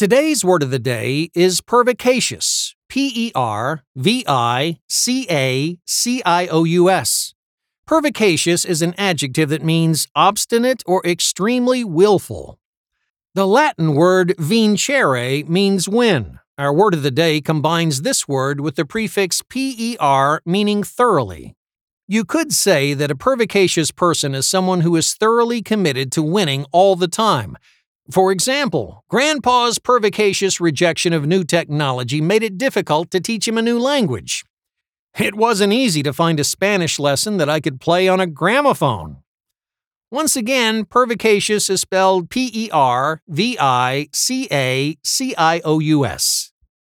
Today's word of the day is pervicacious. P E R V I C A C I O U S. Pervicacious is an adjective that means obstinate or extremely willful. The Latin word vincere means win. Our word of the day combines this word with the prefix per, meaning thoroughly. You could say that a pervicacious person is someone who is thoroughly committed to winning all the time. For example, Grandpa's pervicacious rejection of new technology made it difficult to teach him a new language. It wasn't easy to find a Spanish lesson that I could play on a gramophone. Once again, pervicacious is spelled P E R V I C A C I O U S.